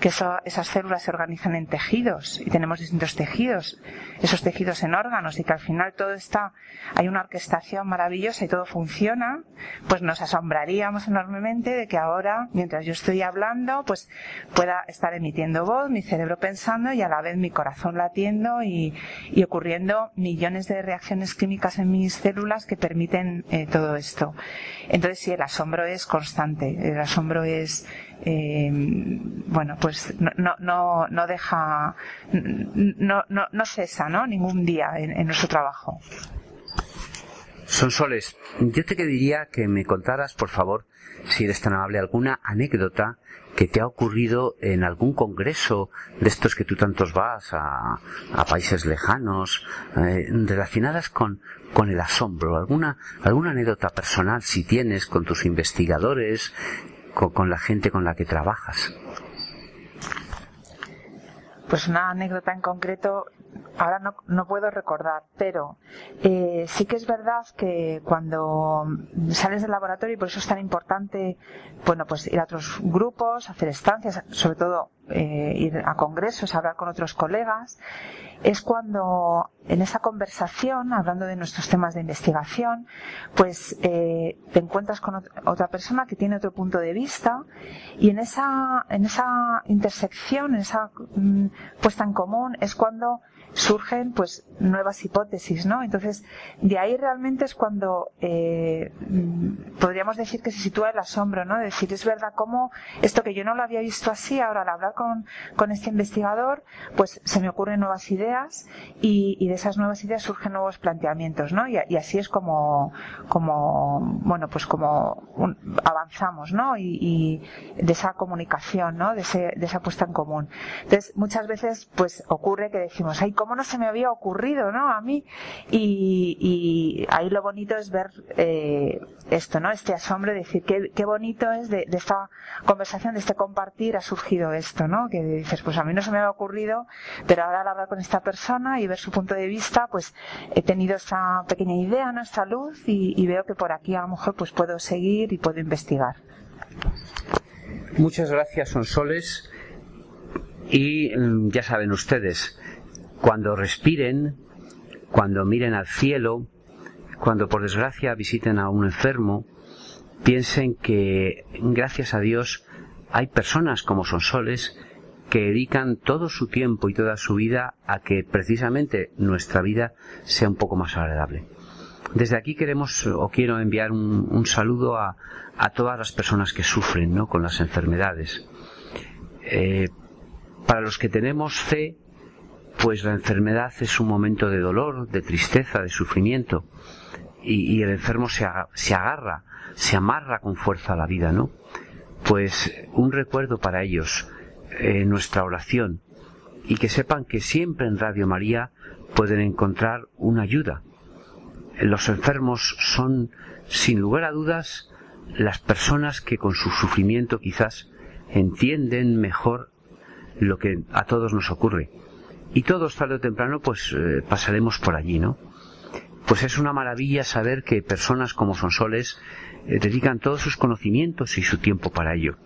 que esas células se organizan en tejidos y tenemos distintos tejidos, esos tejidos en órganos y que al final todo está, hay una orquestación maravillosa y todo funciona, pues nos asombraríamos enormemente de que ahora, mientras yo estoy hablando, pues pueda estar emitiendo voz, mi cerebro pensando y a la vez mi corazón latiendo y, y ocurriendo millones de reacciones químicas en mis células que permiten eh, todo esto. Entonces sí, el asombro es constante, el asombro es eh, bueno, pues no, no, no deja, no, no, no cesa, ¿no? Ningún día en, nuestro trabajo. Son Soles, yo te pediría que me contaras, por favor, si eres tan amable, alguna anécdota que te ha ocurrido en algún congreso de estos que tú tantos vas a, a países lejanos, eh, relacionadas con, con el asombro, alguna, alguna anécdota personal si tienes con tus investigadores, con, la gente con la que trabajas? Pues una anécdota en concreto, ahora no, no puedo recordar, pero eh, sí que es verdad que cuando sales del laboratorio, y por eso es tan importante, bueno, pues ir a otros grupos, hacer estancias, sobre todo eh, ir a congresos, hablar con otros colegas, es cuando en esa conversación, hablando de nuestros temas de investigación, pues eh, te encuentras con otra persona que tiene otro punto de vista y en esa, en esa intersección, en esa puesta en común, es cuando surgen pues nuevas hipótesis, ¿no? Entonces, de ahí realmente es cuando eh, podríamos decir que se sitúa el asombro, ¿no? De decir, es verdad cómo esto que yo no lo había visto así, ahora al hablar con, con este investigador, pues se me ocurren nuevas ideas y, y de esas nuevas ideas surgen nuevos planteamientos, ¿no? Y, así es como, como, bueno, pues como avanzamos, ¿no? Y, de esa comunicación, ¿no? De, ese, de esa puesta en común. Entonces, muchas veces, pues ocurre que decimos, ay, cómo no se me había ocurrido, ¿no? A mí. Y, ahí lo bonito es ver eh, esto, ¿no? Este asombro, decir, qué, qué bonito es de, esta conversación, de este compartir, ha surgido esto, ¿no? Que dices, pues a mí no se me había ocurrido, pero ahora al hablar con esta persona y ver su punto de vista, pues he tenido esta pequeña idea, ¿no? Esta luz y, veo que por aquí a lo mejor pues puedo seguir y puedo investigar. Muchas gracias, Sonsoles. Y mm, ya saben ustedes, cuando respiren, cuando miren al cielo, cuando por desgracia visiten a un enfermo, piensen que gracias a Dios hay personas como son soles que dedican todo su tiempo y toda su vida a que precisamente nuestra vida sea un poco más agradable. Desde aquí queremos o quiero enviar un, saludo a, todas las personas que sufren ¿no? con las enfermedades. Eh, para los que tenemos fe, pues la enfermedad es un momento de dolor, de tristeza, de sufrimiento, y, el enfermo se, agarra, se amarra con fuerza a la vida, ¿no? Pues un recuerdo para ellos, eh, nuestra oración, y que sepan que siempre en Radio María pueden encontrar una ayuda. Los enfermos son, sin lugar a dudas, las personas que con su sufrimiento quizás entienden mejor lo que a todos nos ocurre y todos tarde o temprano pues eh, pasaremos por allí, ¿no? Pues es una maravilla saber que personas como Sonsoles eh, dedican todos sus conocimientos y su tiempo para ello.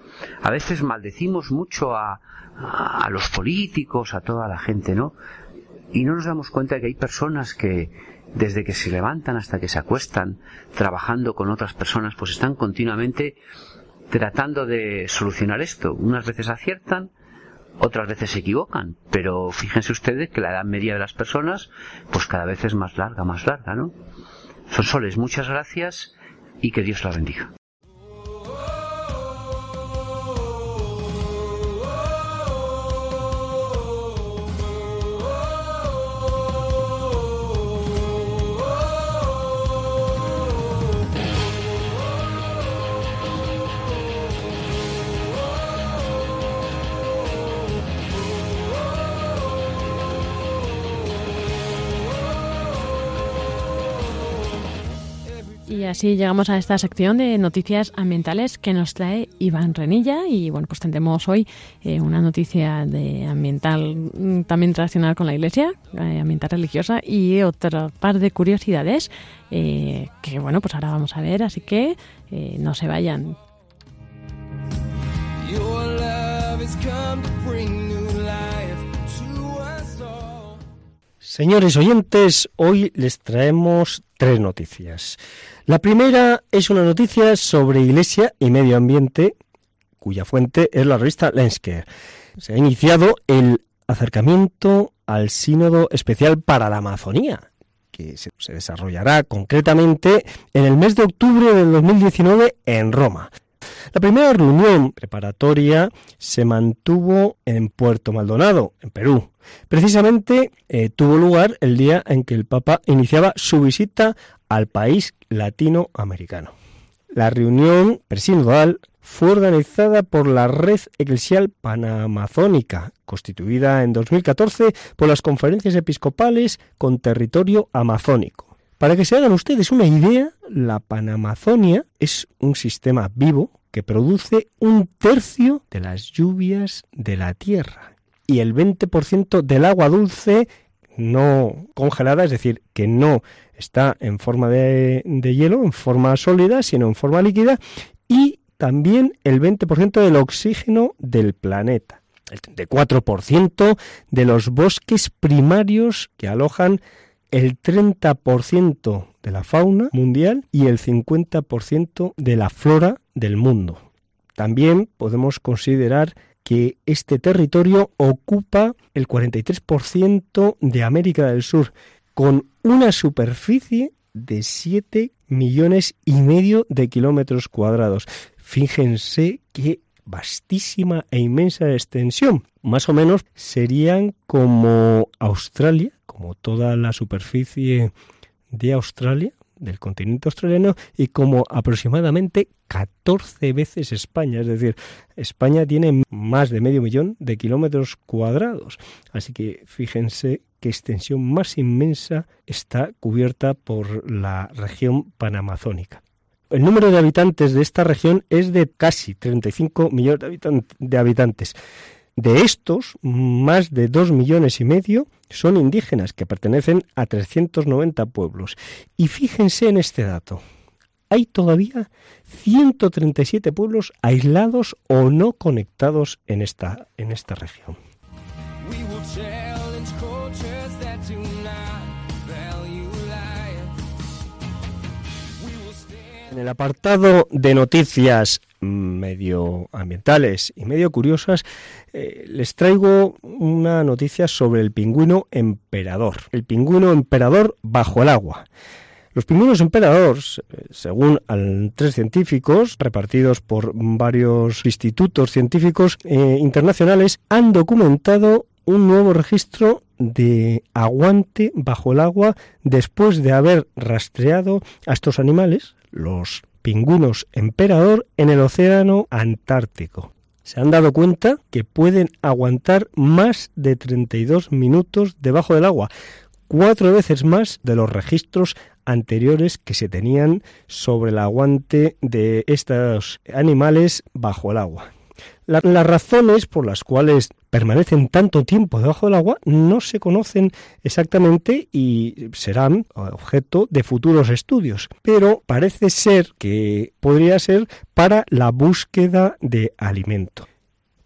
A veces maldecimos mucho a, a, los políticos, a toda la gente, ¿no? Y no nos damos cuenta de que hay personas que desde que se levantan hasta que se acuestan trabajando con otras personas, pues están continuamente tratando de solucionar esto. Unas veces aciertan, otras veces se equivocan, pero fíjense ustedes que la edad media de las personas, pues cada vez es más larga, más larga, ¿no? Son soles, muchas gracias y que Dios la bendiga. Así llegamos a esta sección de noticias ambientales que nos trae Iván Renilla y bueno, pues tendremos hoy eh, una noticia de ambiental mm, también relacionada con la iglesia, eh, ambiental religiosa y otra par de curiosidades eh, que bueno, pues ahora vamos a ver, así que no se vayan. Señores oyentes, hoy les traemos tres noticias. La primera es una noticia sobre Iglesia y medio ambiente, cuya fuente es la revista Lensker. Se ha iniciado el acercamiento al Sínodo Especial para la Amazonía, que se, desarrollará concretamente en el mes de octubre del 2019 en Roma. La primera reunión preparatoria se mantuvo en Puerto Maldonado, en Perú. Precisamente eh, tuvo lugar el día en que el Papa iniciaba su visita al país latinoamericano. La reunión presinodal fue organizada por la Red Eclesial Panamazónica, constituida en 2014 por las conferencias episcopales con territorio amazónico. Para que se hagan ustedes una idea, la Panamazonia es un sistema vivo que produce un tercio de las lluvias de la Tierra. Y el 20% del agua dulce no congelada, es decir, que no está en forma de, de, hielo, en forma sólida, sino en forma líquida, y también el 20% del oxígeno del planeta, el 34% de los bosques primarios que alojan el 30% de la fauna mundial y el 50% de la flora del mundo. También podemos considerar que este territorio ocupa el 43% de América del Sur, con una superficie de 7 millones y medio de kilómetros cuadrados. Fíjense qué vastísima e inmensa extensión. Más o menos serían como Australia, como toda la superficie de Australia, del continente australiano y como aproximadamente 14 veces España. Es decir, España tiene más de medio millón de kilómetros cuadrados. Así que fíjense qué extensión más inmensa está cubierta por la región panamazónica. El número de habitantes de esta región es de casi 35 millones de habitantes. De estos, más de dos millones y medio son indígenas que pertenecen a 390 pueblos. Y fíjense en este dato. Hay todavía 137 pueblos aislados o no conectados en esta, en esta región. En el apartado de noticias medioambientales y medio curiosas, eh, les traigo una noticia sobre el pingüino emperador. El pingüino emperador bajo el agua. Los pingüinos emperador, según tres científicos repartidos por varios institutos científicos eh, internacionales, han documentado un nuevo registro de aguante bajo el agua después de haber rastreado a estos animales, los pingüinos emperador en el océano Antártico. Se han dado cuenta que pueden aguantar más de 32 minutos debajo del agua, cuatro veces más de los registros anteriores que se tenían sobre el aguante de estos animales bajo el agua. Las razones por las cuales permanecen tanto tiempo debajo del agua no se conocen exactamente y serán objeto de futuros estudios, pero parece ser que podría ser para la búsqueda de alimento.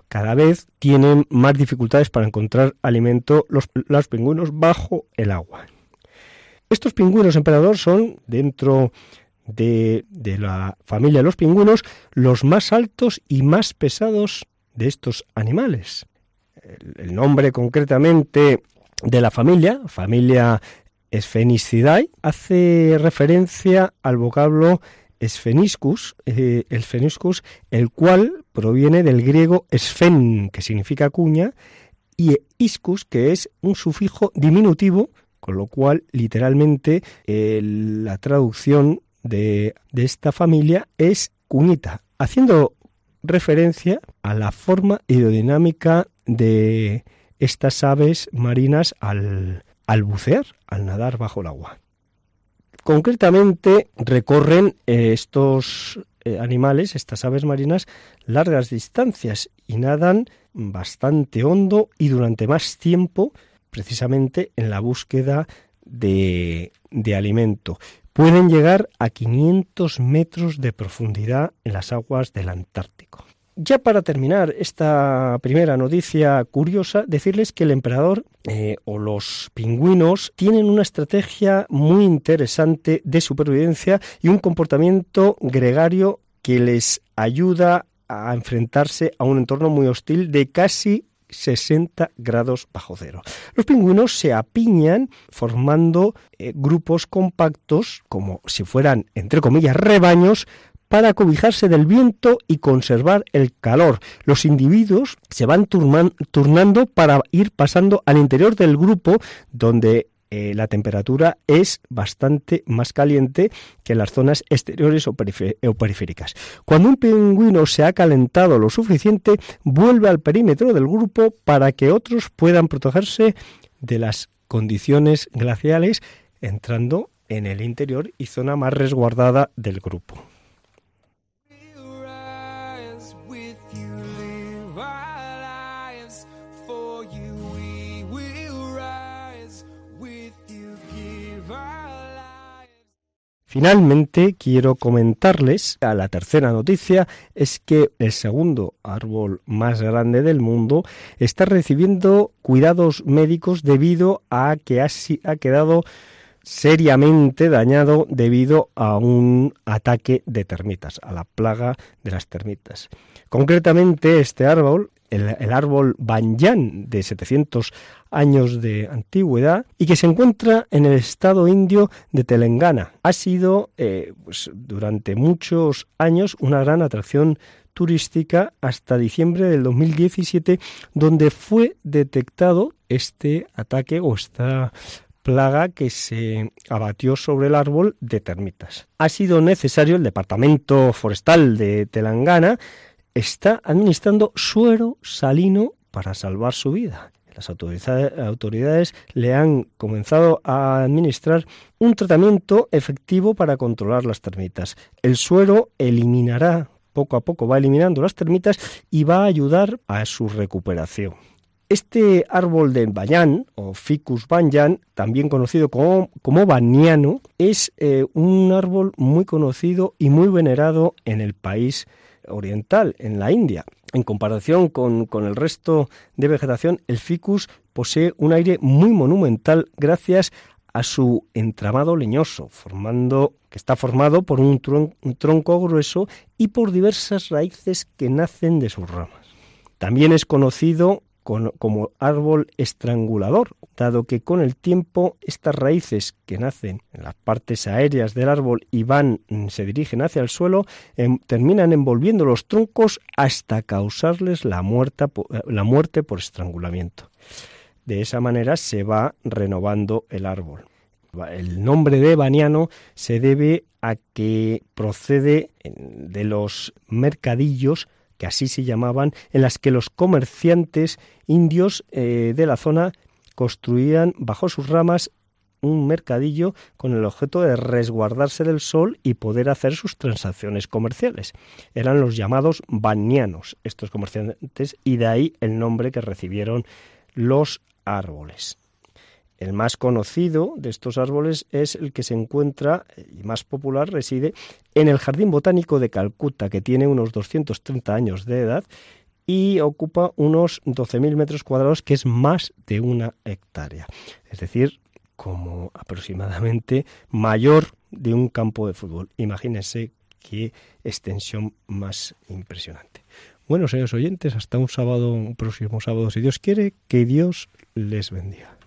Cada vez tienen más dificultades para encontrar alimento los, los pingüinos bajo el agua. Estos pingüinos emperador son, dentro de, de, la familia de los pingüinos, los más altos y más pesados de estos animales. El nombre concretamente de la familia, familia Spheniscidae, hace referencia al vocablo Spheniscus, eh, el cual proviene del griego sphen, que significa cuña, y iscus, que es un sufijo diminutivo, con lo cual literalmente la traducción de, de esta familia es cuñita, haciendo referencia a la forma hidrodinámica de estas aves marinas al, bucear, al nadar bajo el agua. Concretamente recorren eh, estos eh, animales, estas aves marinas, largas distancias y nadan bastante hondo y durante más tiempo, precisamente en la búsqueda de, de alimento. Pueden llegar a 500 metros de profundidad en las aguas del Antártico. ya para terminar esta primera noticia curiosa, decirles que el emperador eh, o los pingüinos tienen una estrategia muy interesante de supervivencia y un comportamiento gregario que les ayuda a enfrentarse a un entorno muy hostil de casi 60 grados bajo cero. Los pingüinos se apiñan formando eh, grupos compactos, como si fueran, entre comillas, rebaños, para cobijarse del viento y conservar el calor. Los individuos se van turnando para ir pasando al interior del grupo donde eh, la temperatura es bastante más caliente que las zonas exteriores o, periféricas. Cuando un pingüino se ha calentado lo suficiente, vuelve al perímetro del grupo para que otros puedan protegerse de las condiciones glaciales entrando en el interior y zona más resguardada del grupo. Finalmente, quiero comentarles a la tercera noticia es que el segundo árbol más grande del mundo está recibiendo cuidados médicos debido a que ha, ha quedado seriamente dañado debido a un ataque de termitas, a la plaga de las termitas. Concretamente, este árbol el, árbol banyan de 700 años de antigüedad y que se encuentra en el estado indio de Telangana. Ha sido eh, pues, durante muchos años una gran atracción turística hasta diciembre del 2017 donde fue detectado este ataque o esta plaga que se abatió sobre el árbol de termitas. Ha sido necesario el Departamento Forestal de Telangana está administrando suero salino para salvar su vida. Las autoridades le han comenzado a administrar un tratamiento efectivo para controlar las termitas. El suero eliminará, poco a poco va eliminando las termitas y va a ayudar a su recuperación. Este árbol de Banyan, o Ficus banyan, también conocido como, como baniano, es eh, un árbol muy conocido y muy venerado en el país oriental, en la India. En comparación con, el resto de vegetación, el ficus posee un aire muy monumental gracias a su entramado leñoso, formando, que está formado por un, un tronco grueso y por diversas raíces que nacen de sus ramas. También es conocido como árbol estrangulador, dado que con el tiempo estas raíces que nacen en las partes aéreas del árbol y van, mm, se dirigen hacia el suelo, em, terminan envolviendo los troncos hasta causarles la, eh, la muerte por estrangulamiento. De esa manera se va renovando el árbol. El nombre de Baniano se debe a que procede de los mercadillos que así se llamaban, en las que los comerciantes indios eh, de la zona construían bajo sus ramas un mercadillo con el objeto de resguardarse del sol y poder hacer sus transacciones comerciales. Eran los llamados banianos, estos comerciantes, y de ahí el nombre que recibieron los árboles. El más conocido de estos árboles es el que se encuentra y más popular reside en el Jardín Botánico de Calcuta, que tiene unos 230 años de edad y ocupa unos 12.000 metros cuadrados, que es más de una hectárea. Es decir, como aproximadamente mayor de un campo de fútbol. Imagínense qué extensión más impresionante. Bueno, señores oyentes, hasta un sábado, un próximo sábado, si Dios quiere, que Dios les bendiga.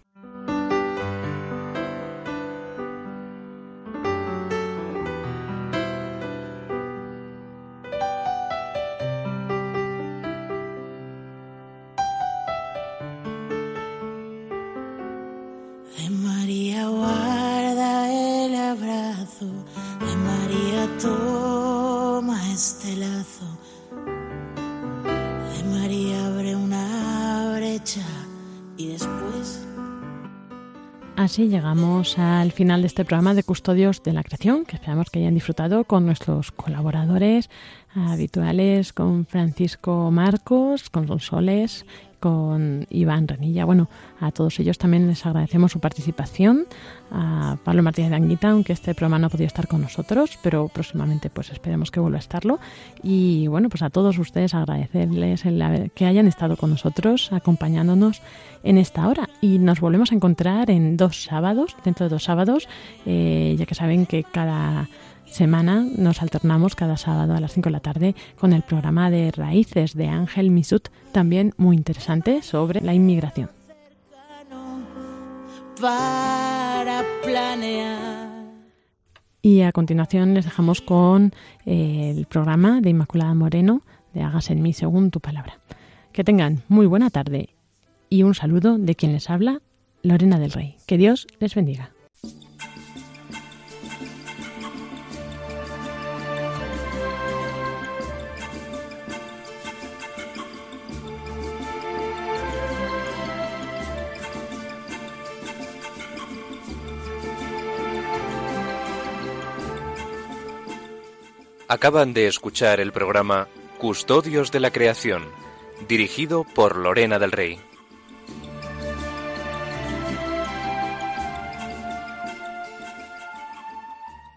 Así llegamos al final de este programa de Custodios de la Creación, que esperamos que hayan disfrutado con nuestros colaboradores habituales, con Francisco Marcos, con Sonsoles, con Iván Renilla. Bueno, a todos ellos también les agradecemos su participación. A Pablo Martínez de Anguita, aunque este programa no ha podido estar con nosotros, pero próximamente pues esperemos que vuelva a estarlo. Y bueno, pues a todos ustedes agradecerles el, que hayan estado con nosotros, acompañándonos en esta hora. Y nos volvemos a encontrar en dos sábados, dentro de dos sábados, eh, ya que saben que cada semana nos alternamos cada sábado a las 5 de la tarde con el programa de Raíces de Ángel Misut, también muy interesante sobre la inmigración. Y a continuación les dejamos con eh, el programa de Inmaculada Moreno de Hagas en mí según tu palabra. Que tengan muy buena tarde y un saludo de quien les habla, Lorena del Rey. Que Dios les bendiga. Acaban de escuchar el programa Custodios de la Creación, dirigido por Lorena del Rey.